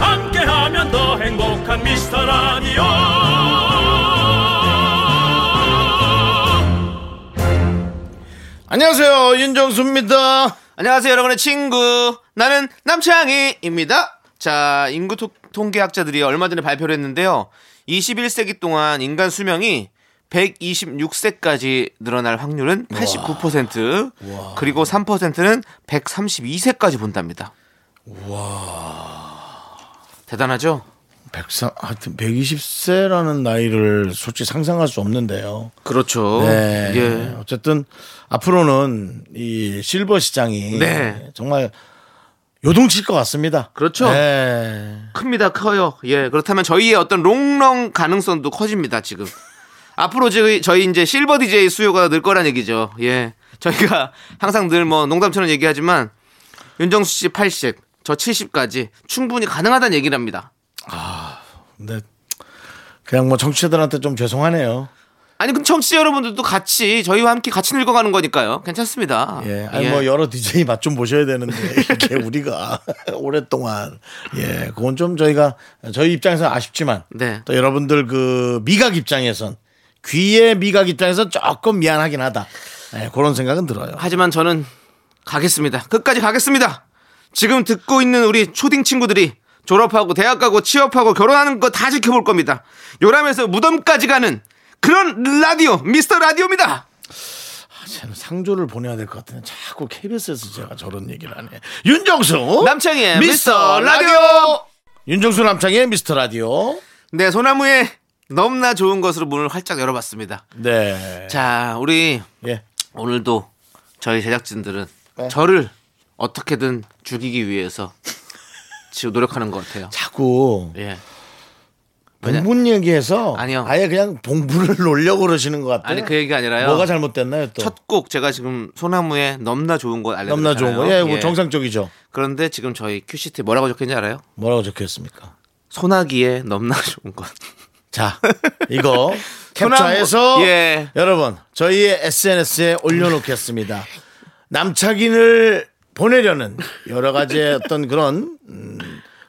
함께하면 더 행복한 미스터 라디오 안녕하세요 윤정수입니다. 안녕하세요, 여러분의 친구. 나는 남창희입니다. 자, 인구 토- 통계학자들이 얼마 전에 발표를 했는데요. 21세기 동안 인간 수명이 126세까지 늘어날 확률은 89%, 그리고 3%는 132세까지 본답니다. 대단하죠? 백상 하여튼 120세라는 나이를 솔직히 상상할 수 없는데요. 그렇죠. 네. 예. 어쨌든 앞으로는 이 실버 시장이 네. 정말 요동칠 것 같습니다. 그렇죠. 네. 큽니다, 커요. 예, 그렇다면 저희의 어떤 롱런 가능성도 커집니다, 지금. 앞으로 저희, 저희 이제 실버 DJ 수요가 늘 거란 얘기죠. 예. 저희가 항상 늘 뭐 농담처럼 얘기하지만 윤정수 씨 80, 저 70까지 충분히 가능하다는 얘기를 합니다. 근데 그냥 뭐 정치자들한테 좀 죄송하네요. 아니, 그럼 청취자 여러분들도 같이 저희와 함께 같이 늙어가는 거니까요. 괜찮습니다. 예. 아니 예. 뭐 여러 DJ 맛 좀 보셔야 되는데 이렇게 우리가 오랫동안 예, 그건 좀 저희가 저희 입장에서 아쉽지만 네. 또 여러분들 그 미각 입장에선 귀의 미각 입장에서 조금 미안하긴 하다. 예, 그런 생각은 들어요. 하지만 저는 가겠습니다. 끝까지 가겠습니다. 지금 듣고 있는 우리 초딩 친구들이 졸업하고 대학 가고 취업하고 결혼하는 거 다 지켜볼 겁니다. 요람에서 무덤까지 가는 그런 라디오 미스터 라디오입니다. 쟤는 상조를 보내야 될 것 같은데 자꾸 KBS에서 제가 저런 얘기를 하네. 윤정수 남창희의 미스터 미스터 라디오. 윤정수 남창의 미스터 라디오. 네 소나무에 너무나 좋은 것으로 문을 활짝 열어봤습니다. 네. 자 우리 예. 오늘도 저희 제작진들은 네. 저를 어떻게든 죽이기 위해서 지금 노력하는 것 같아요. 자꾸 예. 봉분 얘기해서 아니요. 아예 그냥 봉분을 놀려고 그러시는 것 같아요. 아니 그 얘기가 아니라요. 뭐가 잘못됐나요 또? 첫 곡 제가 지금 소나무에 넘나 좋은 거 알려드렸잖아요. 넘나 좋은 거. 예, 뭐 정상적이죠. 그런데 지금 저희 큐시트 뭐라고 적혀있는지 알아요? 뭐라고 적혀있습니까? 소나기에 넘나 좋은 것. 자, 이거 캡처해서 예. 여러분 저희의 SNS에 올려놓겠습니다. 남착인을 보내려는 여러 가지의 어떤 그런 음,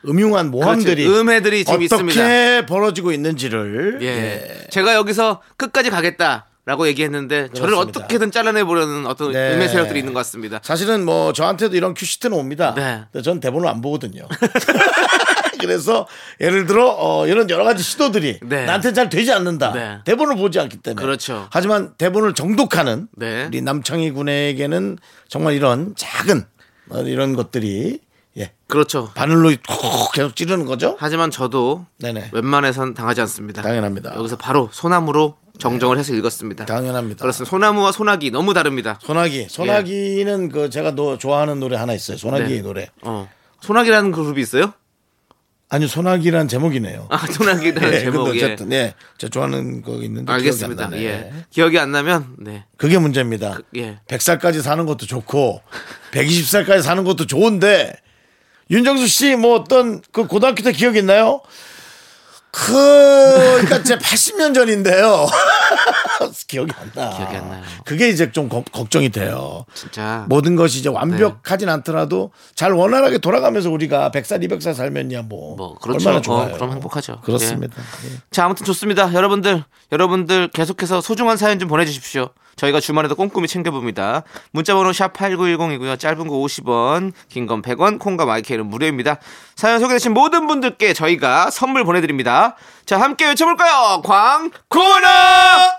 음흉한 모함들이 그렇죠. 음해들이 지금 어떻게 있습니다. 벌어지고 있는지를 예. 예. 제가 여기서 끝까지 가겠다 라고 얘기했는데 저를 그렇습니다. 어떻게든 잘라내 보려는 어떤 네. 음해 세력들이 있는 것 같습니다. 사실은 뭐 저한테도 이런 큐시트는 옵니다. 네. 근데 전 대본을 안 보거든요. 그래서 예를 들어 어, 이런 여러 가지 시도들이 네. 나한테 잘 되지 않는다. 네. 대본을 보지 않기 때문에. 그렇죠. 하지만 대본을 정독하는 네. 우리 남창희 군에게는 정말 이런 작은 어, 이런 것들이 예. 그렇죠. 바늘로 콕 계속 찌르는 거죠. 하지만 저도 네네. 웬만해선 당하지 않습니다. 당연합니다. 여기서 바로 소나무로 정정을 해서 읽었습니다. 당연합니다. 그렇습니다. 소나무와 소나기 너무 다릅니다. 소나기. 소나기는 그 제가 너 좋아하는 노래 하나 있어요. 소나기 네. 노래. 어. 소나기라는 그룹이 있어요? 아니 소나기란 제목이네요. 아, 소나기라는 예, 제목. 근데 예. 어쨌든 예, 제가 좋아하는 거 있는데 알겠습니다. 기억이 안 나네. 예. 기억이 안 나면 네. 그게 문제입니다. 예. 100살까지 사는 것도 좋고 120살까지 사는 것도 좋은데 윤정수 씨 뭐 어떤 그 고등학교 때 기억 있나요? 그 그러니까 제 80년 전인데요. 기억이 안 나. 기억이 안 나요. 그게 이제 좀 걱- 걱정이 돼요. 진짜 모든 것이 이제 완벽하진 않더라도 잘 원활하게 돌아가면서 우리가 100살, 200살 살면야 뭐, 뭐 그렇죠. 얼마나 좋아요. 어, 그럼 행복하죠. 그렇습니다. 예. 자, 아무튼 좋습니다. 여러분들, 여러분들 계속해서 소중한 사연 좀 보내 주십시오. 저희가 주말에도 꼼꼼히 챙겨봅니다. 문자번호 샵 8910이고요. 짧은 거 50원, 긴 건 100원, 콩과 마이크는 무료입니다. 사연 소개되신 모든 분들께 저희가 선물 보내드립니다. 자, 함께 외쳐볼까요? 광고나!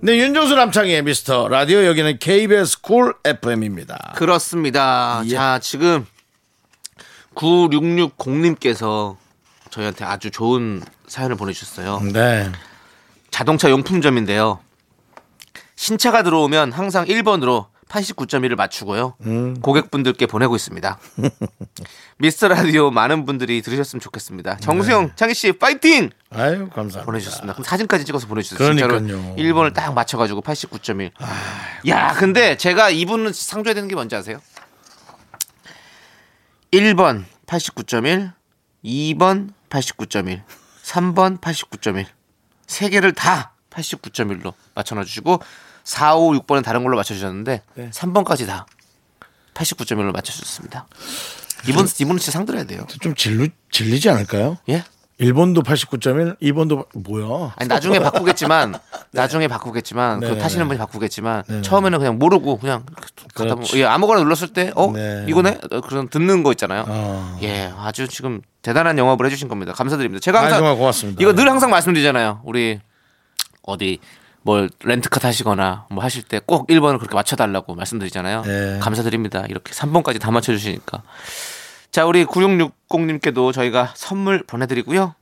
네, 윤정수 남창희 미스터 라디오 여기는 KBS 쿨 FM입니다. 그렇습니다. 예. 자, 지금 9660님께서 저희한테 아주 좋은 사연을 보내주셨어요. 네. 자동차 용품점인데요. 신차가 들어오면 항상 1번으로 89.1을 맞추고요. 고객분들께 보내고 있습니다. 미스터 라디오 많은 분들이 들으셨으면 좋겠습니다. 정수영, 창희 씨, 파이팅! 아유, 감사합니다. 보내주셨습니다. 그럼 사진까지 찍어서 보내주셨어요. 그러니까요. 1번을 딱 맞춰가지고 89.1. 야, 근데 제가 이분은 상줘야 되는 게 뭔지 아세요? 1번 89.1, 2번 89.1, 3번 89.1. 세 개를 다 89.1로 맞춰놔 주시고 4, 5, 6번은 다른 걸로 맞춰주셨는데 3번까지 다 89.1로 맞춰주셨습니다. 이분 이분은 진짜 상 들어야 돼요. 좀 질리, 질리지 않을까요? 예? 1번도 89.1, 2번도 뭐야? 아니 나중에 바꾸겠지만 나중에 바꾸겠지만 그 네네네. 타시는 분이 바꾸겠지만 처음에는 그냥 모르고 그냥 갖다. 예, 아무거나 눌렀을 때어 네. 이거네 어, 그런 듣는 거 있잖아요. 어. 예 아주 지금 대단한 영업을 해주신 겁니다. 감사드립니다. 제가 아, 항상 고맙습니다. 이거 늘 항상 말씀드리잖아요. 우리 어디 뭘 렌트카 타시거나 뭐 하실 때 꼭 1번을 그렇게 맞춰달라고 말씀드리잖아요. 네. 감사드립니다. 이렇게 3번까지 다 맞춰주시니까. 자, 우리 9660님께도 저희가 선물 보내드리고요.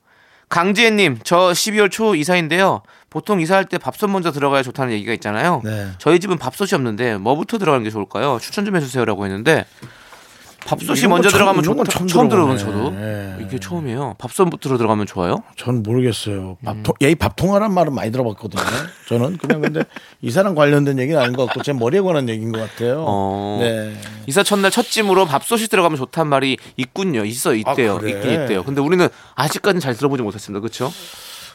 강지혜님, 저 12월 초 이사인데요. 보통 이사할 때 밥솥 먼저 들어가야 좋다는 얘기가 있잖아요. 네. 저희 집은 밥솥이 없는데 뭐부터 들어가는 게 좋을까요? 추천 좀 해주세요라고 했는데 밥솥이 먼저 처음- 들어가면 좋다. 처음 처음 들어보네. 저도 네. 이게 처음이에요. 밥솥부터 들어가면 좋아요? 전 모르겠어요. 음. 밥통, 예의 밥통하란 말은 많이 들어봤거든요. 저는 그냥 근데 이사랑 관련된 얘기는 아닌 것 같고 제 머리에 관한 얘기인 것 같아요. 어. 네. 이사 첫날 첫 짐으로 밥솥이 들어가면 좋다는 말이 있군요. 있어 있대요. 아, 그래? 있긴 있대요. 근데 우리는 아직까지는 잘 들어보지 못했습니다. 그렇죠?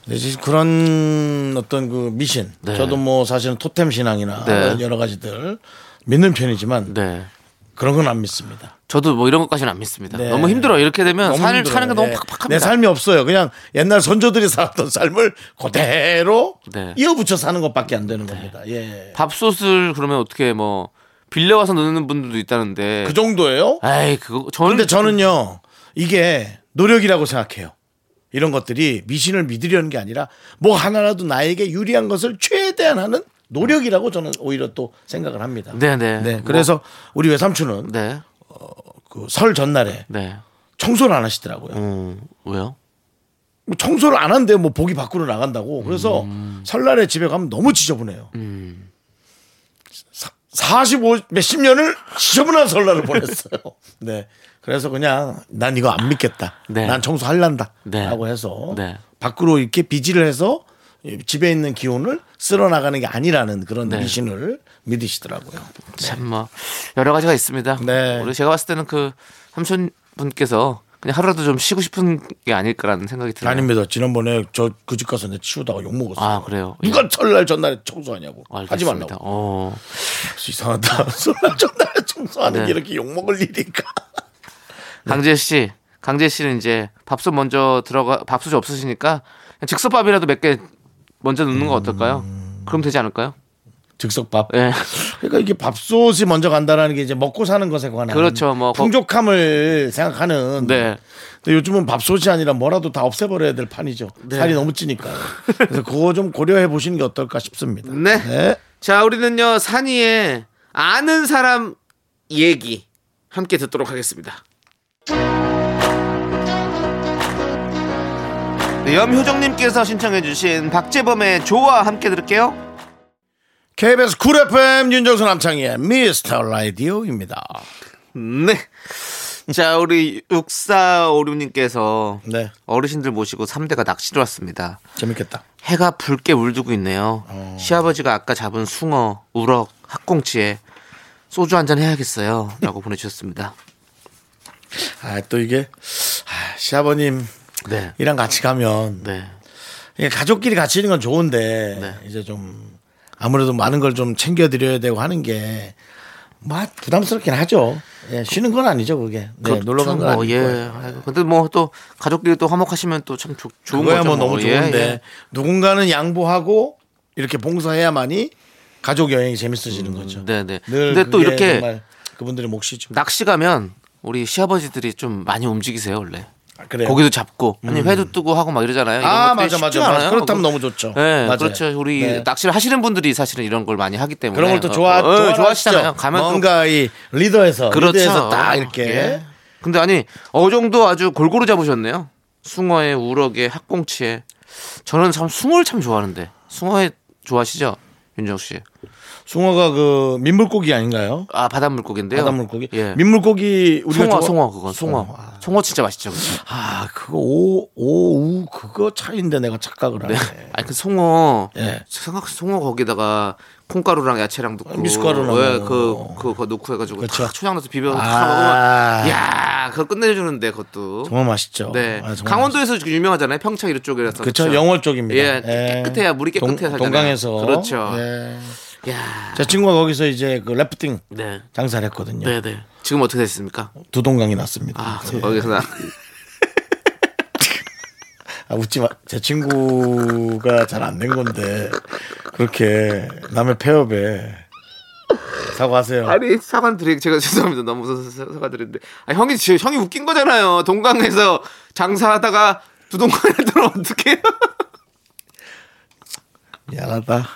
네, 그런 어떤 그 미신. 네. 저도 뭐 사실은 토템 신앙이나 네. 여러 가지들 믿는 편이지만 네. 그런 건 안 믿습니다. 저도 뭐 이런 것까지는 안 믿습니다. 네. 너무 힘들어. 이렇게 되면 너무 산을 힘들어요. 사는 게 너무 네. 팍팍합니다. 내 삶이 없어요. 그냥 옛날 선조들이 살았던 삶을 그대로 네. 이어붙여 사는 것밖에 안 되는 겁니다. 예. 밥솥을 그러면 어떻게 뭐 빌려 와서 넣는 분들도 있다는데. 그 정도예요? 에이 그거 저는 근데 저는요 이게 노력이라고 생각해요. 이런 것들이 미신을 믿으려는 게 아니라 뭐 하나라도 나에게 유리한 것을 최대한 하는 노력이라고 저는 오히려 또 생각을 합니다. 네네. 네, 그래서 우리 외삼촌은 네. 그 설 전날에 네. 청소를 안 하시더라고요. 음, 왜요? 뭐 청소를 안 한대요. 뭐 보기 밖으로 나간다고. 그래서 음. 설날에 집에 가면 너무 지저분해요. 45 몇십 년을 지저분한 설날을 보냈어요. 네. 그래서 그냥 난 이거 안 믿겠다. 네. 난 청소할란다. 네. 라고 해서 네. 밖으로 이렇게 비지를 해서 집에 있는 기운을 쓸어 나가는 게 아니라는 그런 네. 미신을 믿으시더라고요. 참 뭐 여러 가지가 있습니다. 네. 우리 제가 봤을 때는 그 삼촌 분께서 그냥 하루라도 좀 쉬고 싶은 게 아닐까라는 생각이 들어요. 아닙니다. 지난번에 저 그 집 가서 내 치우다가 욕 먹었어요. 아, 그래요? 누가 설날 전날에 청소하냐고. 하지 알겠습니다. 말라고. 어. 이상하다. 설날 전날에 청소하는 네. 게 이렇게 욕 먹을 일인가. 강재 씨, 강재 씨는 이제 밥솥 먼저 들어가 밥솥이 없으시니까 즉석밥이라도 몇 개 먼저 넣는 거 어떨까요? 그럼 되지 않을까요? 즉석밥. 예. 그러니까 이게 밥솥이 먼저 간다라는 게 이제 먹고 사는 것에 관한 그렇죠, 뭐 거- 풍족함을 생각하는. 네. 근데 요즘은 밥솥이 아니라 뭐라도 다 없애버려야 될 판이죠. 네. 살이 너무 찌니까. 그래서 그거 좀 고려해 보시는 게 어떨까 싶습니다. 네. 네. 자, 우리는요 산이의 아는 사람 얘기 함께 듣도록 하겠습니다. 네, 염효정님께서 신청해주신 박재범의 조와 함께 들을게요. KBS 쿨 FM 윤정수 남창희의 미스터 라디오입니다. 네. 자, 우리 6456님께서 네. 어르신들 모시고 3대가 낚시를 왔습니다. 재밌겠다. 해가 붉게 물들고 있네요. 시아버지가 아까 잡은 숭어, 우럭, 학꽁치에 소주 한 잔 해야겠어요. 라고 보내주셨습니다. 아, 또 이게, 아, 시아버님 이랑 네. 같이 가면 네. 가족끼리 같이 있는 건 좋은데 네. 이제 좀 아무래도 많은 걸 좀 챙겨드려야 되고 하는 게뭐 부담스럽긴 하죠. 예, 쉬는 건 아니죠 그게. 네, 놀러 간건 뭐, 아니고. 예. 아이고, 근데 뭐 또 가족끼리 또 화목하시면 또 참 좋은 그거야 거죠. 뭐 너무 예, 좋은데 예. 누군가는 양보하고 이렇게 봉사해야만이 가족 여행이 재밌어지는 거죠. 네, 네. 늘 근데 또 이렇게 그분들의 몫이죠. 낚시 가면 우리 시아버지들이 좀 많이 움직이세요 원래. 아, 그래요. 고기도 잡고 아니 회도 뜨고 하고 막 이러잖아요. 이런 아 것들이 맞아 맞아 쉽지 맞아. 않아요. 그렇다면 그- 너무 좋죠. 네, 맞아요. 그렇죠. 우리 네. 낚시를 하시는 분들이 사실은 이런 걸 많이 하기 때문에 그런 걸 또 좋아 어, 어, 좋아하시잖아요. 좋아하시잖아요. 가면 또 뭔가 이 리더에서 그렇죠. 리더에서 딱 이렇게 예. 근데 아니 어종도 아주 골고루 잡으셨네요. 숭어에 우럭에 학꽁치에 저는 참 숭어를 참 좋아하는데 숭어에 좋아하시죠, 윤정 씨? 숭어가 그 민물고기 아닌가요? 아 바닷물고기인데요. 바닷물고기. 예. 민물고기 우리가 송어, 좋아- 송어 그건 송어. 송어. 아. 송어 진짜 맛있죠, 그죠? 아 그거 오오우 그거 차인데 내가 착각을 네. 하네. 아니 그 송어 예. 생각 송어 거기다가 콩가루랑 야채랑 넣고 미숫가루 넣고. 예, 그 그거 넣고 해가지고 그렇죠. 탁 초장 넣어서 비벼 탁 아. 먹으면 야 그거 끝내주는데 그것도 정말 맛있죠. 네 아, 정말 강원도에서 지금 유명하잖아요 평창 이런 쪽이라서 그렇죠. 영월 쪽입니다. 예, 깨끗해야 물이 깨끗해야 동, 살잖아요. 동강에서 그렇죠. 예. 야 제 친구가 거기서 이제 그 래프팅 네. 장사를 했거든요. 네, 네. 지금 어떻게 됐습니까? 두 동강이 났습니다. 아, 예. 거기서 나 아, 웃지 마. 제 친구가 잘 안 된 건데 그렇게 남의 폐업에 사과하세요. 아니 사과 드리 제가 죄송합니다 너무 무서워서 사과 드리는데 아, 형이 지- 형이 웃긴 거잖아요 동강에서 장사하다가 두동강에 들어 어떡해요? 미안하다,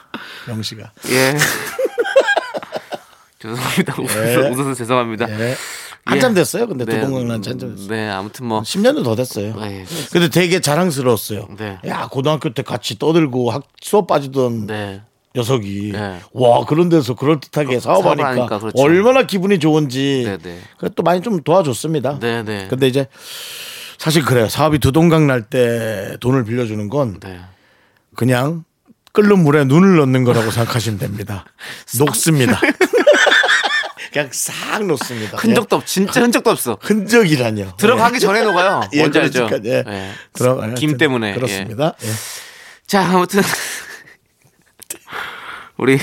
영 씨가. 예. 죄송합니다. 예. 웃어서 죄송합니다. 예. 한참 예. 됐어요. 근데 네, 두동강 난지 한참 됐어요. 네, 아무튼 뭐 10년도 더 됐어요. 네. 근데 되게 자랑스러웠어요. 네. 야 고등학교 때 같이 떠들고 학 수업 빠지던 네. 녀석이 네. 와 그런 데서 그럴 듯하게 사업하니까 사업하니까 그렇죠. 얼마나 기분이 좋은지 네, 네. 그또 많이 좀 도와줬습니다. 네, 네. 근데 이제 사실 그래요. 사업이 두동강 날 때 돈을 빌려주는 건 네. 그냥 끓는 물에 눈을 넣는 거라고 생각하시면 됩니다. 녹습니다. 그냥 싹 녹습니다. 흔적도 없, 진짜 흔적도 없어. 예. 흔적이라뇨. 들어가기 전에 녹아요. 예, 뭔지 알죠? 그러니까, 예. 예. 들어가요. 김 때문에. 그렇습니다. 예. 예. 자, 아무튼 우리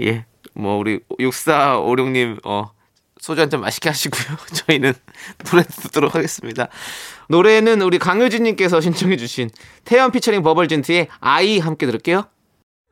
예. 뭐 우리 6456 님 어 소주 한 잔 맛있게 하시고요. 저희는 노래 듣도록 하겠습니다. 노래는 우리 강효진 님께서 신청해 주신 태연 피처링 버벌진트의 아이 함께 들을게요.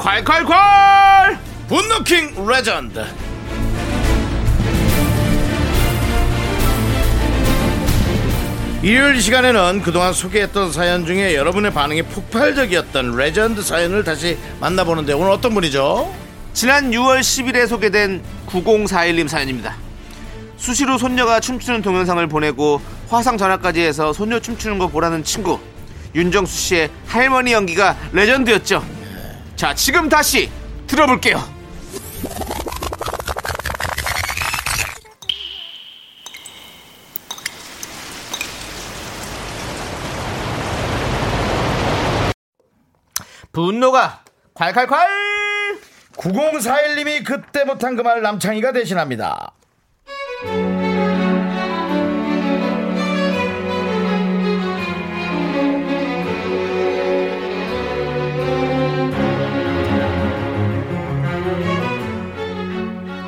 콸콸콸! 분노킹 레전드 일요일 이 시간에는 그동안 소개했던 사연 중에 여러분의 반응이 폭발적이었던 레전드 사연을 다시 만나보는데 오늘 어떤 분이죠? 지난 6월 10일에 소개된 9041님 사연입니다. 수시로 손녀가 춤추는 동영상을 보내고 화상 전화까지 해서 손녀 춤추는 거 보라는 친구 윤정수 씨의 할머니 연기가 레전드였죠. 자, 지금 다시 들어볼게요. 분노가 콸콸콸! 9041님이 그때 못한 그 말 남창희가 대신합니다.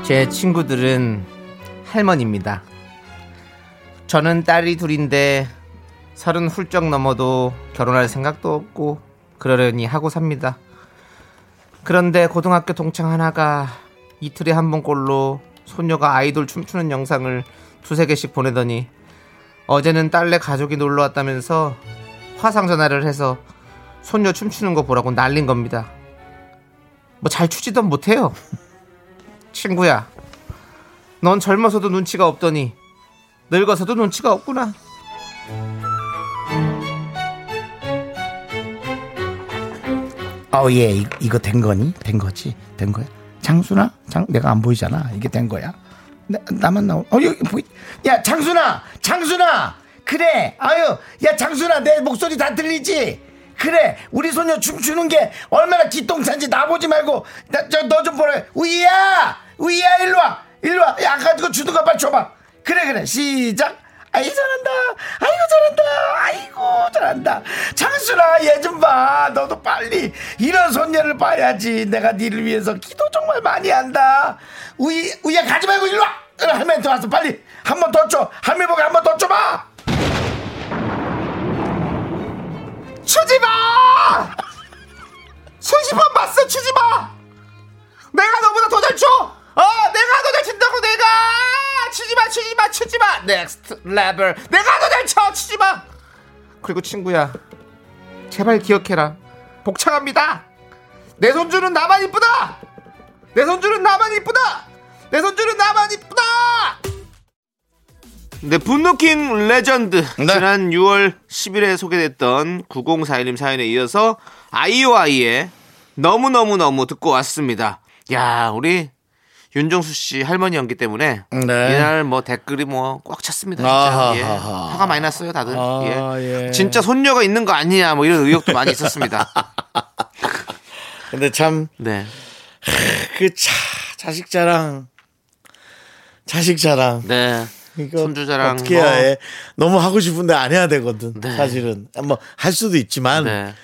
제 친구들은 할머니입니다. 저는 딸이 둘인데 서른 훌쩍 넘어도 결혼할 생각도 없고 그러려니 하고 삽니다. 그런데 고등학교 동창 하나가 이틀에 한 번꼴로 소녀가 아이돌 춤추는 영상을 두세 개씩 보내더니 어제는 딸네 가족이 놀러 왔다면서 화상 전화를 해서 손녀 춤추는 거 보라고 난린 겁니다. 뭐 잘 추지도 못해요. 친구야, 넌 젊어서도 눈치가 없더니 늙어서도 눈치가 없구나. 어, 예, 이, 이거 된 거니? 된 거지? 된 거야? 장순아? 장, 내가 안 보이잖아. 이게 된 거야? 나, 나만 나오, 어, 여기 보이, 야, 장순아! 장순아! 그래! 아유, 야, 장순아, 내 목소리 다 들리지? 그래 우리 소녀 춤추는 게 얼마나 기똥찬지 나보지 말고 너 좀 보래 우이야! 우이야 일로 와. 일로 와. 야 아까 그거 주는 거 빨리 줘봐. 그래 그래. 시작. 아이 잘한다. 아이고 잘한다. 아이고 잘한다. 장순아 얘좀 봐. 너도 빨리 이런 손녀를 봐야지. 내가 니를 위해서 기도 정말 많이 한다. 우이 우이야 가지 말고 일로 와. 할머니한테 와서 빨리 한 번 더 줘. 할머니 보고 한 번 더 줘봐 추지마 수십 번 봤어 추지마 내가 너보다 더 잘 쳐! 어, 내가 더 잘 친다고 내가! 치지마, 치지마, 치지마! Next Level. 내가 더 잘 쳐! 치지마! 그리고 친구야, 제발 기억해라. 복창합니다! 내 손주는 나만 이쁘다! 내 손주는 나만 이쁘다! 내 손주는 나만 이쁘다! 네, 분노킹 레전드. 네. 지난 6월 10일에 소개됐던 9041님 사연에 이어서 아이오아이의 너무너무너무 듣고 왔습니다. 야, 우리 윤정수 씨 할머니 연기 때문에 네. 이날 뭐 댓글이 뭐 꽉 찼습니다. 진짜. 예. 화가 많이 났어요, 다들. 아, 예. 예. 진짜 손녀가 있는 거 아니냐 뭐 이런 의혹도 많이 있었습니다. 근데 참, 네. 그 차, 자식 자랑. 자식 자랑. 네. 이거 손주 자랑 어떻게 뭐. 해야 해? 너무 하고 싶은데 안 해야 되거든. 네. 사실은. 뭐, 할 수도 있지만. 네.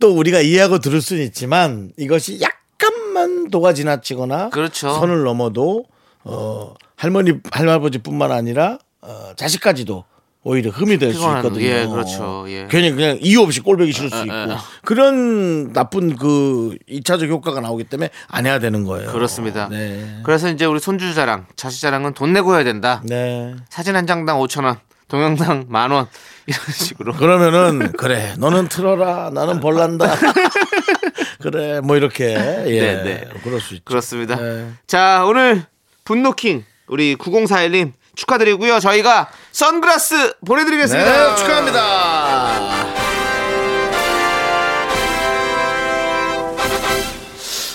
또 우리가 이해하고 들을 수는 있지만 이것이 약간만 도가 지나치거나 그렇죠. 선을 넘어도 어 할머니 할아버지뿐만 아니라 어, 자식까지도 오히려 흠이 될 수 있거든요. 예, 그렇죠. 예. 괜히 그냥 이유 없이 꼴보기 싫을 수 에, 있고 에. 그런 나쁜 그 2차적 효과가 나오기 때문에 안 해야 되는 거예요. 그렇습니다. 네. 그래서 이제 우리 손주 자랑, 자식 자랑은 돈 내고 해야 된다. 네. 사진 한 장당 5천 원, 동영상 만 원 이런 식으로. 그러면은 그래 너는 틀어라 나는 볼란다 그래 뭐 이렇게 예 네, 네. 그럴 수 있죠. 그렇습니다. 네. 자, 오늘 분노킹 우리 9041님 축하드리고요. 저희가 선글라스 보내드리겠습니다. 네, 축하합니다.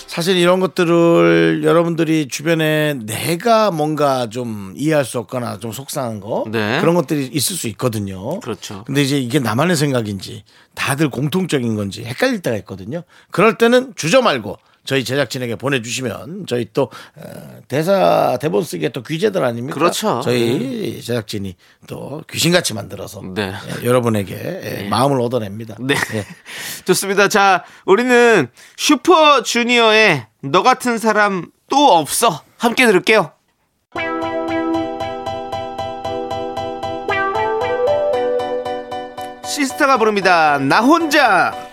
사실 이런 것들을 여러분들이 주변에 내가 뭔가 좀 이해할 수 없거나 좀 속상한 거 네. 그런 것들이 있을 수 있거든요. 그렇죠. 근데 이제 이게 나만의 생각인지 다들 공통적인 건지 헷갈릴 때가 있거든요. 그럴 때는 주저 말고 저희 제작진에게 보내주시면 저희 또 어, 대사 대본 쓰기에 또 귀재들 아닙니까? 그렇죠. 저희 제작진이 또 귀신같이 만들어서 네. 예, 여러분에게 예, 마음을 얻어냅니다. 네. 예. 좋습니다. 자, 우리는 슈퍼주니어의 너 같은 사람 또 없어. 함께 들을게요. 시스타가 부릅니다. 나 혼자.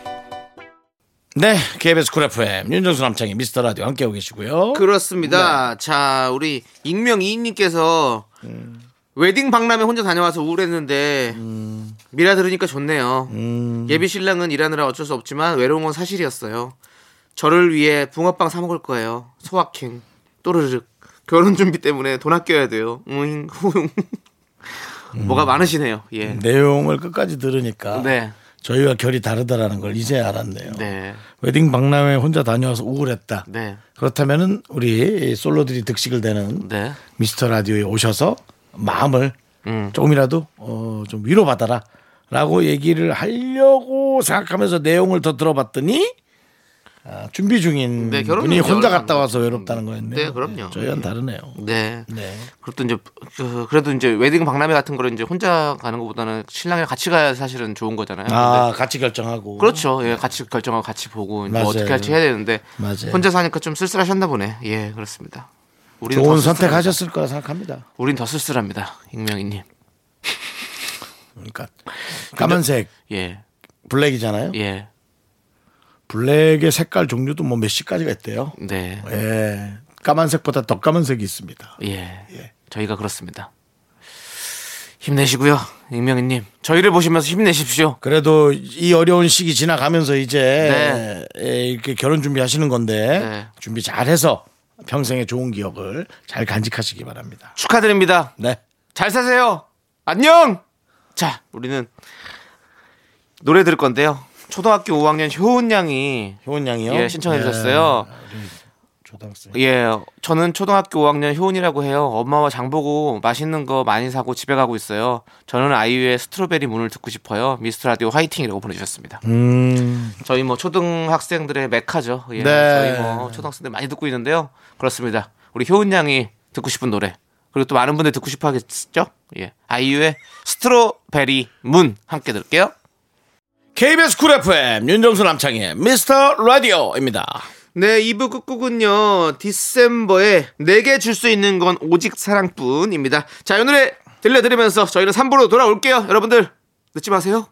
네, KBS Cool FM 윤정수 남창희 미스터 라디오 함께하고 계시고요. 그렇습니다. 네. 자, 우리 익명 이인님께서 웨딩 박람회 혼자 다녀와서 우울했는데 미라 들으니까 좋네요. 음. 예비 신랑은 일하느라 어쩔 수 없지만 외로운 건 사실이었어요. 저를 위해 붕어빵 사 먹을 거예요. 소확행 또르륵 결혼 준비 때문에 돈 아껴야 돼요. 응, 후응. 뭐가 많으시네요. 예. 내용을 끝까지 들으니까 네. 저희와 결이 다르다라는 걸 이제 알았네요. 네. 웨딩 박람회 혼자 다녀와서 우울했다. 네. 그렇다면은 우리 솔로들이 득식을 되는 네. 미스터 라디오에 오셔서 마음을 음. 조금이라도 어, 좀 위로받아라 라고 얘기를 하려고 생각하면서 내용을 더 들어봤더니 아, 준비 중인 네, 결혼은 분이 혼자 갔다 와서. 외롭다는 거였네요. 네, 그럼요. 저희와는 다르네요. 네. 네. 그것도 이제 그, 그래도 이제 웨딩 박람회 같은 거를 이제 혼자 가는 것보다는 신랑이랑 같이 가야 사실은 좋은 거잖아요. 아, 근데 같이 결정하고. 그렇죠. 예, 같이 결정하고 같이 보고 뭐. 어떻게 할지 해야 되는데 맞아요. 혼자 사니까 좀 쓸쓸하셨나 보네. 예, 그렇습니다. 우리는 좋은. 선택하셨을 거라 생각합니다. 우린 더 쓸쓸합니다. 익명이님. 그러니까 까만색 예, 블랙이잖아요. 예, 블랙의 색깔 종류도 뭐몇 시까지가 있대요. 네, 예. 까만색보다 더 까만색이 있습니다. 예. 저희가 그렇습니다. 힘내시고요, 익명이님. 저희를 보시면서 힘내십시오. 그래도 이 어려운 시기 지나가면서 이제 예, 이렇게 결혼 준비하시는 건데 네. 준비 잘해서 평생의 좋은 기억을 잘 간직하시기 바랍니다. 축하드립니다. 네. 잘 사세요. 안녕. 자, 우리는 노래 들을 건데요. 초등학교 5학년 효은 양이 효은 양이요. 예, 신청해 예. 주셨어요. 초등학생. 예, 저는 초등학교 5학년 효은이라고 해요. 엄마와 장 보고 맛있는 거 많이 사고 집에 가고 있어요. 저는 아이유의 스트로베리 문을 듣고 싶어요. 미스터 라디오 화이팅이라고 보내주셨습니다. 음. 저희 뭐 초등학생들의 메카죠. 예, 네. 저희 뭐 초등학생들 많이 듣고 있는데요. 그렇습니다. 우리 효은 양이 듣고 싶은 노래 그리고 또 많은 분들 듣고 싶어 하겠죠? 예, 아이유의 strawberry moon 함께 들을게요. KBS Cool FM 윤정수 남창희의 미스터 라디오입니다. 네, 2부 끝곡은요, 디셈버의 내게 줄 수 있는 건 오직 사랑뿐입니다. 자, 이 노래 들려드리면서 저희는 3부로 돌아올게요. 여러분들, 늦지 마세요.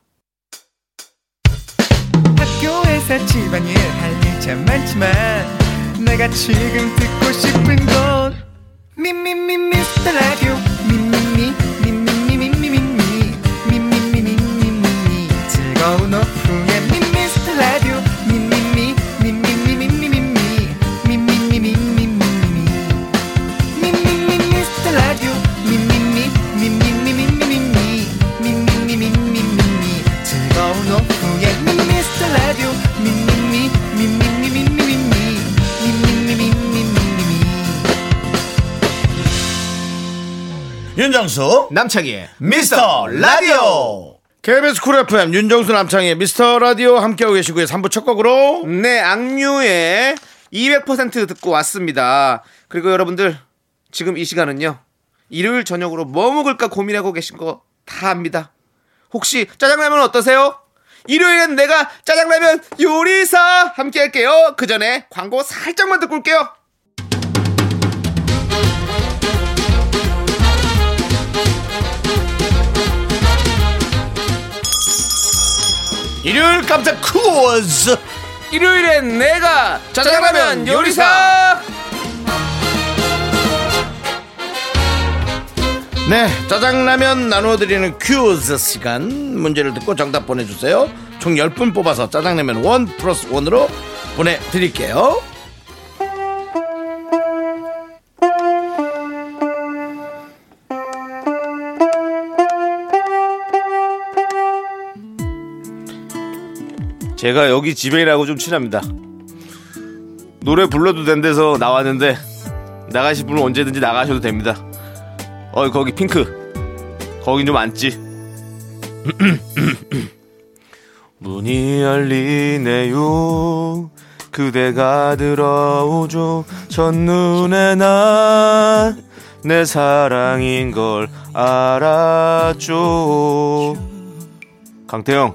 학교에서 집안일 할일참 많지만 내가 지금 듣고 싶은 건 미미미 미스터 라디오 미미미 윤정수 남창희의 미스터 라디오. KBS Cool FM 윤정수 남창희의 미스터 라디오 함께하고 계시고요. 3부 첫 곡으로 네, 악뮤의 200% 듣고 왔습니다. 그리고 여러분들, 지금 이 시간은요, 일요일 저녁으로 뭐 먹을까 고민하고 계신 거 다 압니다. 혹시 짜장라면 어떠세요? 일요일엔 내가 짜장라면 요리사 함께 할게요. 그 전에 광고 살짝만 듣고 올게요. 일요일 깜짝 퀴즈. 일요일엔 내가 짜장라면 요리사! 네, 짜장라면 나누어드리는 퀴즈 시간 문제를 듣고 정답 보내주세요. 총 10분 뽑아서 짜장라면 원 플러스 원으로 보내드릴게요. 제가 여기 지배인하고 좀 친합니다. 노래 불러도 된 데서 나왔는데 나가실 분은 언제든지 나가셔도 됩니다. 어 거기 핑크 거긴 좀 앉지. 문이 열리네요. 그대가 들어오죠. 첫눈에 난 내 사랑인 걸 알았죠. 강태영,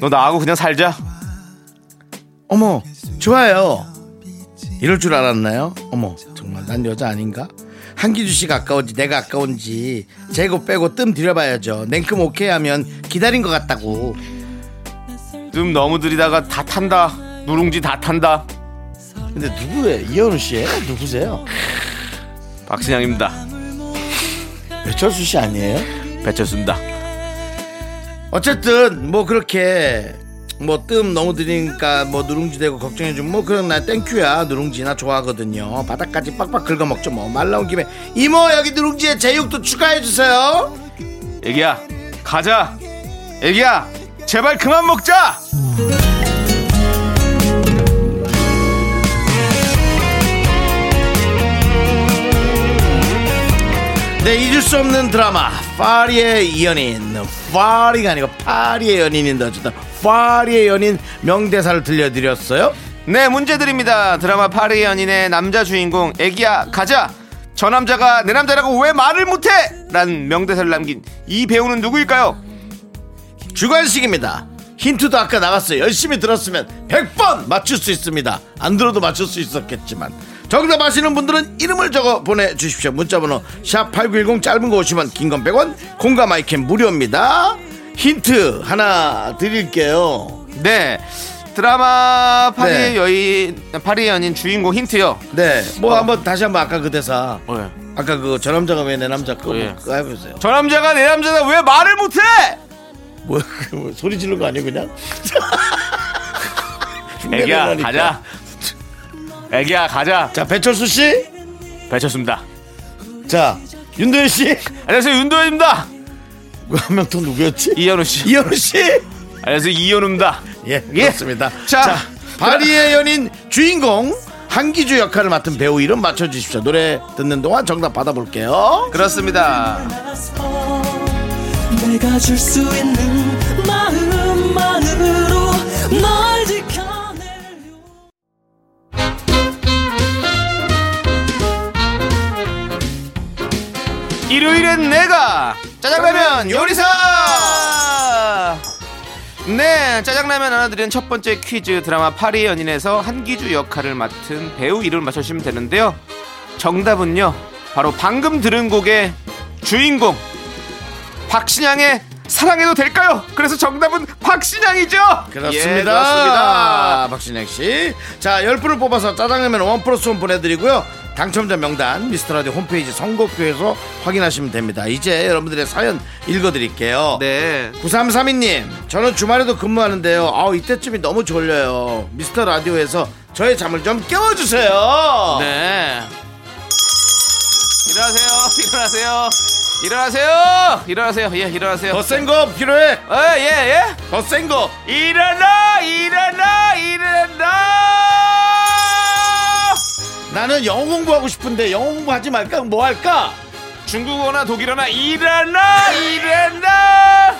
너 나하고 그냥 살자. 어머, 좋아요. 이럴 줄 알았나요? 어머, 정말 난 여자 아닌가? 한기주 씨가 아까운지 내가 아까운지 재고 빼고 뜸 들여봐야죠. 냉큼 오케이 하면 기다린 것 같다고. 뜸 너무 들이다가 다 탄다. 누룽지 다 탄다. 근데 누구예요? 이현우 씨예요? 누구세요? 박신양입니다. 배철수 씨 아니에요? 배쳤습니다. 어쨌든 뭐 그렇게 뭐 뜸 너무 들이니까 뭐 누룽지 되고 걱정해주면 뭐 그런 나 땡큐야 누룽지 나 좋아하거든요 바닥까지 빡빡 긁어먹죠 뭐 말 나온 김에 이모 여기 누룽지에 제육도 추가해주세요 애기야, 가자. 애기야, 제발 그만 먹자. 네 잊을 수 없는 드라마 파리의 연인 파리가 아니고 파리의 연인인데 어쨌든 파리의 연인 명대사를 들려드렸어요 네, 문제 드립니다. 드라마 파리 연인의 남자 주인공 애기야, 가자. 저 남자가 내 남자라고 왜 말을 못해? 란 명대사를 남긴 이 배우는 누구일까요? 주관식입니다 힌트도 아까 나갔어요 열심히 들었으면 100번 맞출 수 있습니다 안 들어도 맞출 수 있었겠지만 정답 아시는 분들은 이름을 적어 보내주십시오 문자번호 샵8910 짧은 거 50원 긴 건 100원 공감 아이캔 무료입니다 힌트 하나 드릴게요 네. 드라마 파리의 네. 여인, 파리의 연인 주인공 힌트요. 네뭐 어. 한번 다시 한번 아까 그 대사 네. 아까 그 저 남자가 왜 내 남자 그거, 예. 그거 해보세요 저 남자가 내 남자다 왜 말을 못해? 뭐야 그거 뭐 소리 지르는 거 아니에요 그냥 애기야. 가자. 애기야, 가자. 자 배철수 씨 배쳤습니다. 자 윤도현 씨 안녕하세요, 윤도현입니다. 한 명 또 누구였지? 이현우 씨. 이현우 씨. 안녕하세요, 이현우입니다. 예, 예. 그렇습니다. 자, 자, 파리의 연인 주인공 한기주 역할을 맡은 배우 이름 맞춰주십시오. 노래 듣는 동안 정답 받아볼게요. 그렇습니다. 내가 줄 수 있는 일요일엔 내가 짜장라면 요리사! 네 짜장라면 하나 드리는 첫 번째 퀴즈 드라마 파리의 연인에서 한기주 역할을 맡은 배우 이름을 맞춰주시면 되는데요. 정답은요 바로 방금 들은 곡의 주인공. 박신양의 사랑해도 될까요? 그래서 정답은 박신양이죠 그렇습니다. 예, 그렇습니다 박신양 씨. 자, 10분을 뽑아서 짜장라면 원 플러스 원 보내드리고요. 당첨자 명단 미스터라디오 홈페이지 선곡표에서 확인하시면 됩니다. 이제 여러분들의 사연 읽어드릴게요. 네 9332님, 저는 주말에도 근무하는데요. 아우, 이때쯤이 너무 졸려요. 미스터 라디오에서 저의 잠을 좀 깨워주세요. 네. 일어나세요. 일어나세요. 일어나세요. 일어나세요. 예, 일어나세요. 더 센 거 필요해. 어, 예, 예. 더 센 거. 일어나, 일어나, 일어나. 나는 영어 공부하고 싶은데 영어 공부하지 말까? 뭐 할까? 중국어나 독일어나 일어나, 일어나.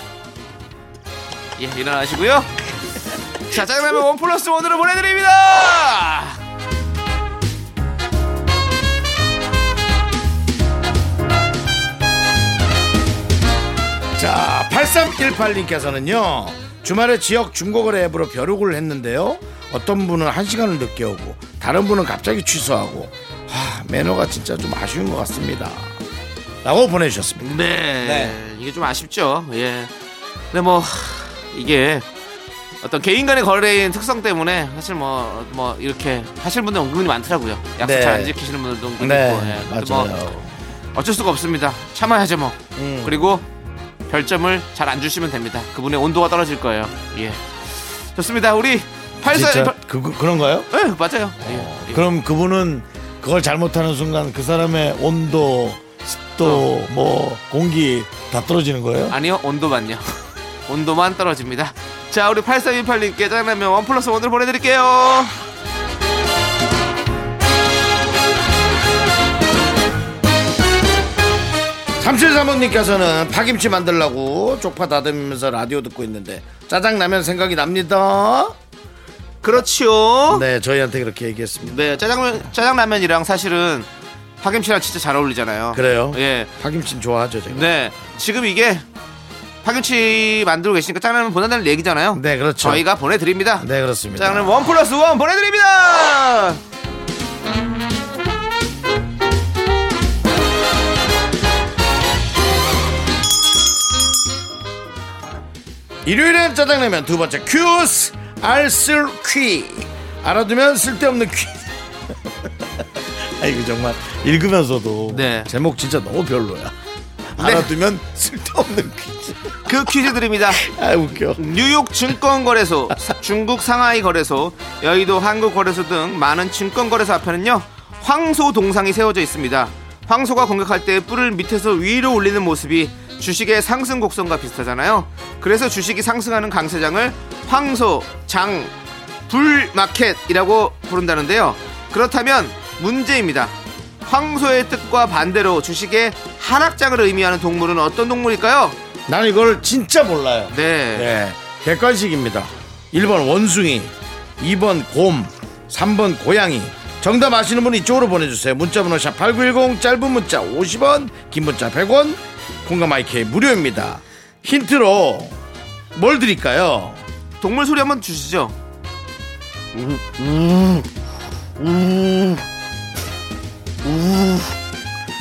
예, 일어나시고요. 자, 짜장라면 원 플러스 원으로 보내드립니다. 자, 8318님께서는요. 주말에 지역 중고거래 앱으로 벼룩을 했는데요. 어떤 분은 한 시간을 늦게 오고 다른 분은 갑자기 취소하고 하, 매너가 진짜 좀 아쉬운 것 같습니다. 라고 보내주셨습니다. 네, 네. 이게 좀 아쉽죠. 예. 근데 뭐 하, 이게 어떤 개인 간의 거래인 특성 때문에 사실 뭐 뭐 이렇게 하실 분들 은근히 많더라고요. 약속 네. 잘안 지키시는 분들도 은근히 네, 있고. 예. 근데 뭐 맞아요. 어쩔 수가 없습니다. 참아야죠 뭐. 음. 그리고 별점을 잘 안 주시면 됩니다. 그분의 온도가 떨어질 거예요. 예. 좋습니다. 우리 84 진짜 그, 그런가요? 예, 맞아요. 예, 예. 그럼 그분은 그걸 잘못하는 순간 그 사람의 온도, 습도, 뭐 공기 다 떨어지는 거예요? 아니요 온도만요 온도만 떨어집니다 자 우리 8318님께 짜장라면 원 플러스 원으로 보내드릴게요 삼칠사모님께서는 파김치 만들라고 쪽파 다듬으면서 라디오 듣고 있는데 짜장라면 생각이 납니다. 그렇지요 네, 네, 저희한테 그렇게 얘기했습니다. 짜장면, 짜장라면이랑 사실은 파김치랑 진짜 잘 어울리잖아요 그래요? 예. 파김치는 좋아하죠, 제가. 네 지금 이게 파김치 만들고 계시니까 짜장라면 보낸다는 얘기잖아요 네, 그렇죠. 저희가 보내드립니다 네, 그렇습니다. 짜장라면 원 플러스 원 보내드립니다 일요일엔 짜장라면 두 번째 퀴즈 알쓸 퀴. 알아두면 쓸데없는 퀴. 아이고 정말 읽으면서도 네. 제목 진짜 너무 별로야. 알아두면 쓸데없는 퀴즈. 그 퀴즈 드립니다. 아 웃겨. 뉴욕 증권거래소, 중국 상하이 거래소, 여의도 한국 거래소 등 많은 증권거래소 앞에는요 황소 동상이 세워져 있습니다. 황소가 공격할 때 뿔을 밑에서 위로 올리는 모습이 주식의 상승 곡선과 비슷하잖아요. 그래서 주식이 상승하는 강세장을 황소 장 불마켓이라고 부른다는데요. 그렇다면 문제입니다. 황소의 뜻과 반대로 주식의 하락장을 의미하는 동물은 어떤 동물일까요? 나는 이걸 진짜 몰라요 네. 네, 객관식입니다. 1번 원숭이, 2번 곰, 3번 고양이. 정답 아시는 분 이쪽으로 보내주세요. 문자번호 샵8910 짧은 문자 50원, 긴 문자 100원, 공감 IK 무료입니다. 힌트로 뭘 드릴까요? 동물 소리 한번 주시죠.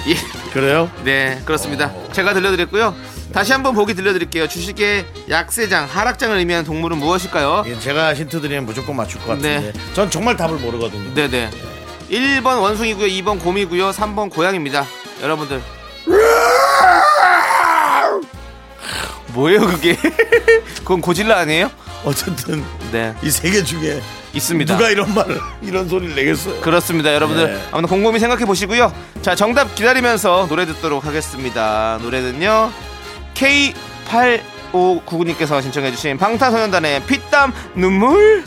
예, 그래요? 네, 그렇습니다. 제가 들려드렸고요. 다시 한번 보기 들려드릴게요. 주식의 약세장, 하락장을 의미하는 동물은 무엇일까요? 예, 제가 힌트 드리면 무조건 맞출 것 같은데. 네. 전 정말 답을 모르거든요. 네네. 1번 원숭이고요, 2번 곰이고요, 3번 고양입니다. 여러분들. 뭐예요, 그게? 그건 고질라 아니에요? 어쨌든 네, 이 세 개 중에 있습니다. 누가 이런 말을 이런 소리를 내겠어요? 그렇습니다, 여러분들. 네. 아무튼 곰곰이 생각해 보시고요. 자, 정답 기다리면서 노래 듣도록 하겠습니다. 노래는요. K8599님께서 신청해주신 방탄소년단의 피땀 눈물.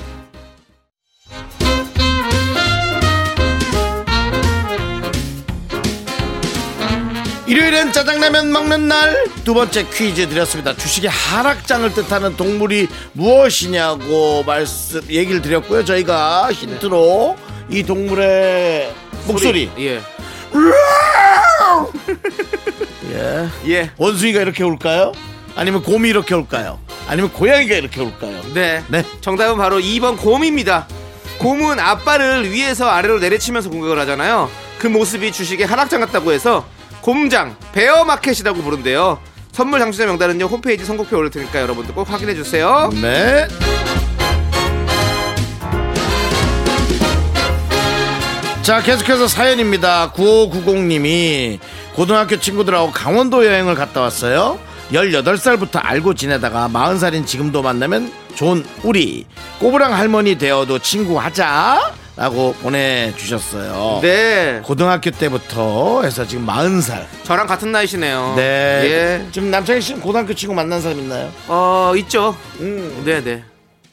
일요일엔 짜장라면 먹는 날 두 번째 퀴즈 드렸습니다. 주식의 하락장을 뜻하는 동물이 무엇이냐고 말씀 얘기를 드렸고요. 저희가 힌트로 이 동물의 목소리 예. 예. 예. 원숭이가 이렇게 울까요? 아니면 곰이 이렇게 울까요? 아니면 고양이가 이렇게 울까요? 네. 네. 정답은 바로 2번 곰입니다. 곰은 앞발을 위에서 아래로 내리치면서 공격을 하잖아요. 그 모습이 주식의 하락장 같다고 해서 곰장, 베어마켓이라고 부른대요. 선물 당첨자 명단은요 홈페이지 선곡표 올릴 테니까 여러분들 꼭 확인해 주세요. 네. 자, 계속해서 사연입니다. 9590님이 고등학교 친구들하고 강원도 여행을 갔다 왔어요. 18살부터 알고 지내다가 40살인 지금도 만나면 좋은 우리 꼬부랑 할머니 되어도 친구 하자 라고 보내주셨어요. 네. 고등학교 때부터 해서 지금 40살. 저랑 같은 나이시네요. 네. 예. 지금 남창희 씨는 고등학교 친구 만난 사람 있나요? 어, 있죠. 음. 네, 네.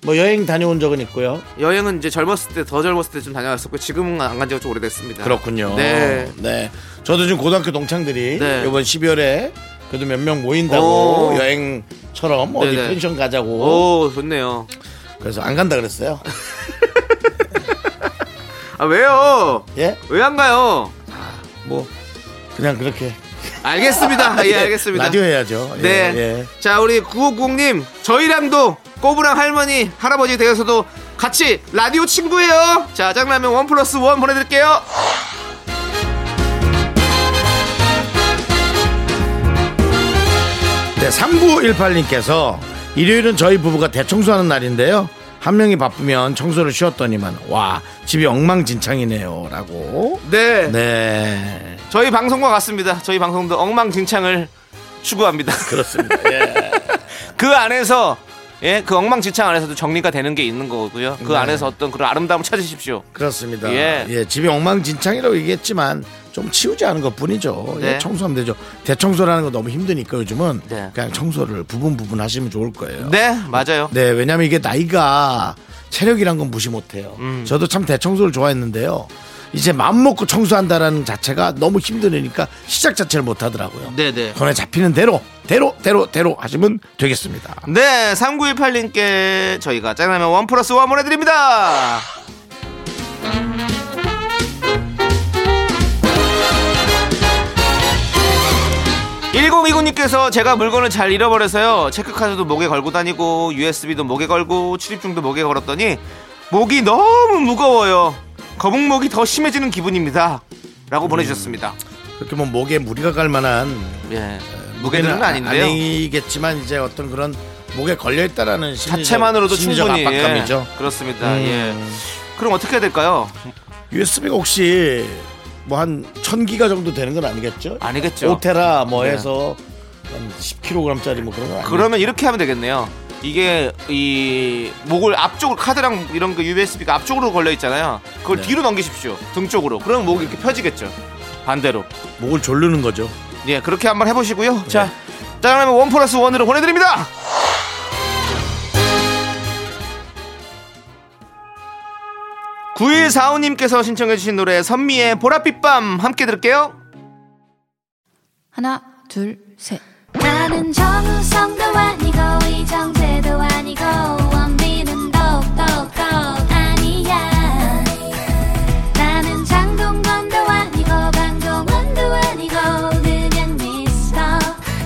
뭐 여행 다녀온 적은 있고요. 여행은 이제 젊었을 때 더 젊었을 때 좀 다녀왔었고 지금은 안 간 지가 좀 오래됐습니다. 그렇군요. 네. 네. 저도 지금 고등학교 동창들이 네. 이번 12월에 그래도 몇 명 모인다고 오. 여행처럼 어디 네네. 펜션 가자고 오, 좋네요. 그래서 안 간다 그랬어요. 아, 왜요? 예? 왜 안 가요? 뭐 그냥 그렇게 알겠습니다. 예, 알겠습니다. 라디오 해야죠. 예, 네. 예. 자, 우리 950님, 저희랑도 꼬부랑 할머니, 할아버지 되어서도 같이 라디오 친구예요. 자, 짱라면 원 플러스 원 보내드릴게요. 네, 3918님께서 일요일은 저희 부부가 대청소하는 날인데요. 한 명이 바쁘면 청소를 쉬었더니만 와 집이 엉망진창이네요 라고 네. 네 저희 방송과 같습니다. 저희 방송도 엉망진창을 추구합니다. 그렇습니다 예. 그 안에서 예, 그 엉망진창 안에서도 정리가 되는 게 있는 거고요. 그 네. 안에서 어떤 그런 아름다움을 찾으십시오. 그렇습니다. 예. 예. 집이 엉망진창이라고 얘기했지만 좀 치우지 않은 것 뿐이죠. 네. 예, 청소하면 되죠. 대청소라는 거 너무 힘드니까 요즘은 네. 그냥 청소를 부분 부분 하시면 좋을 거예요. 네, 맞아요. 네, 왜냐면 이게 나이가 체력이란 건 무시 못 해요. 음. 저도 참 대청소를 좋아했는데요. 이제 마음 먹고 청소한다라는 자체가 너무 힘드니까 시작 자체를 못 하더라고요. 네, 네. 손에 잡히는 대로, 대로, 대로, 대로 하시면 되겠습니다. 네, 3918님께 저희가 짜장라면 원 플러스 원 보내드립니다. 1029님께서 제가 물건을 잘 잃어버려서요. 체크카드도 목에 걸고 다니고 USB도 목에 걸고 출입증도 목에 걸었더니 목이 너무 무거워요. 거북목이 더 심해지는 기분입니다. 라고 보내주셨습니다. 그렇게 뭐 목에 무리가 갈 만한 예. 무게는 아닌데요. 아니겠지만 이제 어떤 그런 목에 걸려 있다라는 자체만으로도 심리적 충분히 압박감이죠. 예, 그렇습니다. 음. 예. 그럼 어떻게 해야 될까요? USB가 혹시 뭐 한 천 기가 정도 되는 건 아니겠죠? 아니겠죠. 5테라 뭐 네. 해서 한 10kg짜리 뭐 그런 거 아니에요? 그러면 이렇게 하면 되겠네요. 이게 이 목을 앞쪽으로 카드랑 이런 그 USB가 앞쪽으로 걸려 있잖아요. 그걸 네. 뒤로 넘기십시오. 등 쪽으로. 그러면 목이 이렇게 펴지겠죠. 반대로. 목을 조르는 거죠. 예, 그렇게 한번 해보시고요. 네. 자, 짜장라면 원 플러스 원으로 보내드립니다. 구일사오님께서 신청해주신 노래 선미의 보랏빛 밤 함께 들을게요. 하나, 둘, 셋. 나는 정우성도 아니고 이정재도 아니고 원빈은 더욱더 아니야 나는 장동건도 아니고 강동원도 아니고 그냥 미스터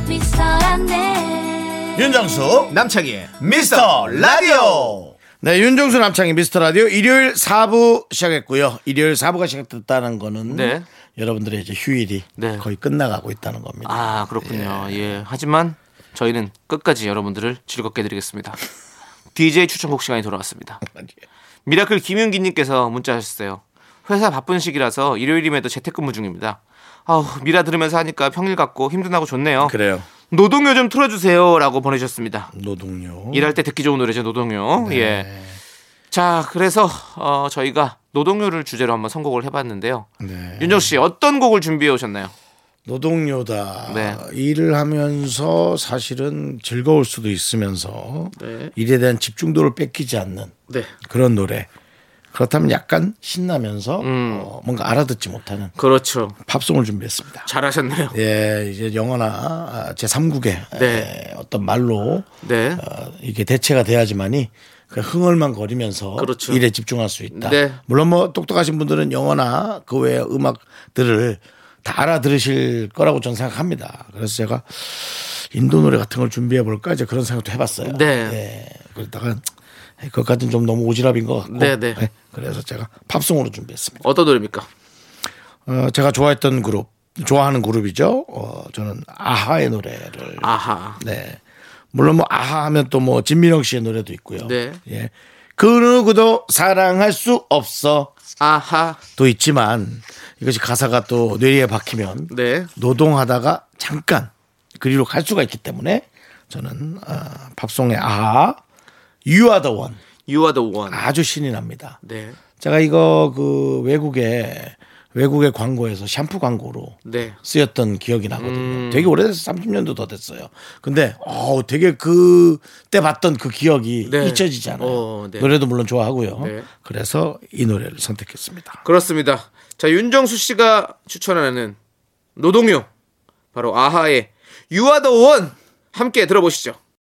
미스터란데 윤정수 남창희의 미스터 라디오. 네, 윤정수 남창희 미스터 라디오 일요일 4부 시작했고요. 일요일 4부가 시작됐다는 거는 네. 여러분들의 이제 휴일이 네. 거의 끝나가고 있다는 겁니다. 아 그렇군요. 예. 하지만 저희는 끝까지 여러분들을 즐겁게 해드리겠습니다. DJ 추천곡 시간이 돌아왔습니다. 미라클 김윤기 님께서 문자 하셨어요. 회사 바쁜 시기라서 일요일임에도 재택근무 중입니다. 아우 미라 들으면서 하니까 평일 같고 든든하고 좋네요. 그래요. 노동요 좀 틀어주세요라고 보내주셨습니다. 노동요. 일할 때 듣기 좋은 노래죠 노동요. 예. 자 그래서 어, 저희가 노동요를 주제로 한번 선곡을 해봤는데요. 네. 윤정 씨 어떤 곡을 준비해 오셨나요? 노동요다. 네. 일을 하면서 사실은 즐거울 수도 있으면서 네. 일에 대한 집중도를 뺏기지 않는 네. 그런 노래. 그렇다면 약간 신나면서 어, 뭔가 알아듣지 못하는 그렇죠. 팝송을 준비했습니다. 잘하셨네요. 예, 이제 영어나 제 3국의 네. 어떤 말로 네. 어, 이게 대체가 돼야지만이 그 흥얼만 거리면서 그렇죠. 일에 집중할 수 있다. 네. 물론 뭐 똑똑하신 분들은 영어나 그 외의 음악들을 다 알아들으실 거라고 저는 생각합니다. 그래서 제가 인도 노래 같은 걸 준비해 볼까 이제 그런 생각도 해봤어요. 네. 예, 그러다가 그것까지는 좀 너무 오지랖인 것 같고. 네, 네. 예, 그래서 제가 팝송으로 준비했습니다. 어떤 노래입니까? 어, 제가 좋아했던 그룹, 좋아하는 그룹이죠. 어, 저는 아하의 노래를 아하. 네. 물론 뭐 아하 하면 또 뭐 진민영 씨의 노래도 있고요. 네. 예. 그 누구도 사랑할 수 없어 아하. 도 있지만 이것이 가사가 또 뇌리에 박히면 네. 노동하다가 잠깐 그리로 갈 수가 있기 때문에 저는 아, 팝송의 아하 You are the one You are the one. 아주 신이 납니다. 네. 제가 이거 그 외국에 외국의 광고에서 샴푸 광고로 네. 쓰였던 기억이 나거든요. 음. 되게 오래돼서 30년도 더 됐어요. 근데 어 되게 그때 봤던 그 기억이 네. 잊혀지지 않아요. 어, 네. 노래도 물론 좋아하고요. 네. 그래서 이 노래를 선택했습니다. 그렇습니다. 자, 윤정수 씨가 추천하는 노동요. 바로 아하의 You are the one. 함께 들어보시죠.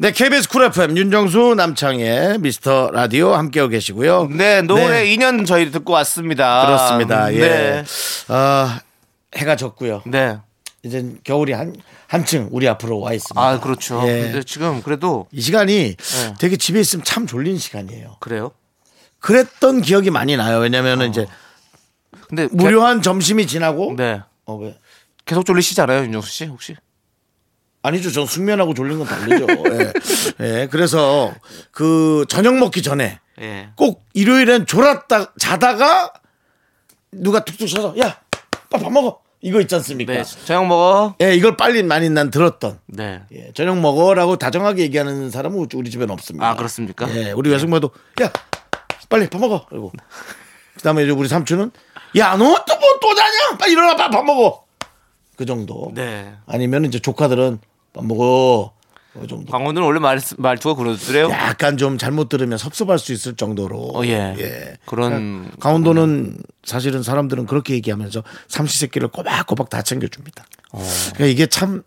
네 KBS Cool FM 윤정수 남창희의 미스터 라디오 함께하고 계시고요. 네, 노래 네. 2년 저희 듣고 왔습니다. 그렇습니다. 예. 네. 아, 해가 졌고요. 네. 이제 겨울이 한 한층 우리 앞으로 와 있습니다. 아, 그렇죠. 예. 근데 지금 그래도 이 시간이 네. 되게 집에 있으면 참 졸린 시간이에요. 그래요? 그랬던 기억이 많이 나요. 왜냐면은 이제 근데 무료한 점심이 지나고 개- 네. 어, 왜? 계속 졸리시지 않아요, 윤정수 씨? 혹시? 아니죠. 전 숙면하고 졸린 건 다르죠. 예. 예. 그래서 그 저녁 먹기 전에 예. 꼭 일요일엔 졸았다 자다가 누가 툭툭 쳐서 야, 밥 먹어. 이거 있지 않습니까? 네. 저녁 먹어. 예, 이걸 빨리 많이 난 들었던. 네. 예, 저녁 먹어라고 다정하게 얘기하는 사람은 우리 집에는 없습니다. 아, 그렇습니까? 예, 우리 외숙모도 야, 빨리 밥 먹어. 그리고 그다음에 이제 우리 삼촌은 야, 너 또 뭐또 자냐? 빨리 일어나, 빨리 밥 먹어. 그 정도. 네. 아니면 이제 조카들은 밥 먹어. 그 정도. 강원도는 원래 말, 말투가 그러더래요. 약간 좀 잘못 들으면 섭섭할 수 있을 정도로. 어, 예. 그런- 강원도는 사실은 사람들은 그렇게 얘기하면서 삼시세끼를 꼬박꼬박 다 챙겨줍니다. 그러니까 이게 참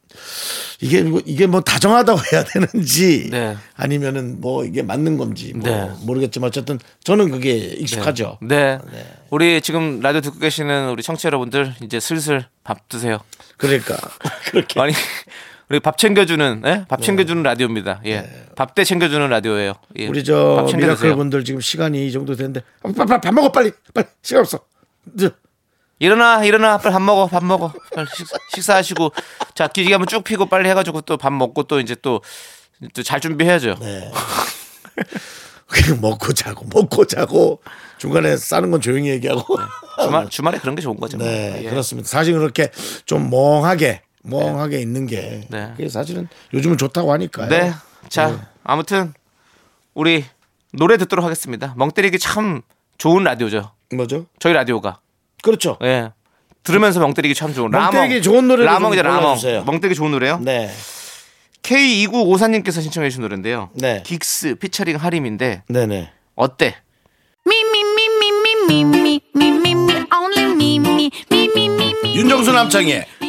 이게 뭐- 이게 뭐 다정하다고 해야 되는지 네. 아니면은 뭐 이게 맞는 건지 뭐 네. 모르겠지만 어쨌든 저는 그게 익숙하죠. 네. 우리 지금 라디오 듣고 계시는 우리 청취자 여러분들 이제 슬슬 밥 드세요. 그러니까 그렇게 아니 우리 밥 챙겨주는 예? 밥 챙겨주는 라디오입니다. 예. 밥 때 챙겨주는 라디오예요. 예. 우리 저 밥 챙겨 미라클. 분들 지금 시간이 이 정도 되는데 아, 빨리, 빨리 밥 먹어 빨리 빨리 시간 없어. 늦어. 일어나 일어나 빨리 밥 먹어 밥 먹어 빨리 식 사, 하시고자 기지개 한번 쭉 피고 빨리 해가지고 또 밥 먹고 또 이제 또또잘 준비해야죠. 네. 그냥 먹고 자고 먹고 자고 중간에 싸는 건 조용히 얘기하고. 주말 주말에 그런 게 좋은 거죠. 뭐. 네, 예. 그렇습니다. 사실 그렇게 좀 멍하게 멍하게 있는 게 네. 그게 사실은 요즘은 좋다고 하니까요. 네. 자 아무튼 우리 노래 듣도록 하겠습니다. 멍 때리기 참 좋은 라디오죠. 뭐죠? 저희 라디오가. 그렇죠. 예. 들으면서 멍 때리기 참 좋은 멍 라멍. 때리기 좋은 노래를 라멍이죠 좀 라멍. 멍 때리기 좋은 노래요? 네. K2954님께서 신청해 주신 노래인데요. 네. 긱스 피처링 하림인데 네, 네. 어때? Me, only me, me. 윤정수 남창희의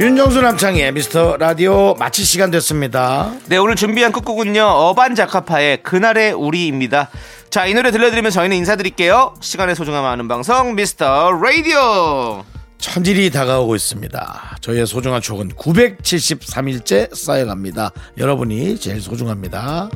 윤정수 남창의 미스터 라디오 마칠 시간 됐습니다. 네 오늘 준비한 끝곡은요 어반자카파의 그날의 우리입니다. 자 이 노래 들려드리면 저희는 인사드릴게요. 시간의 소중함 아는 방송 미스터 라디오. 천일이 다가오고 있습니다. 저희의 소중한 추억은 973일째 쌓여갑니다. 여러분이 제일 소중합니다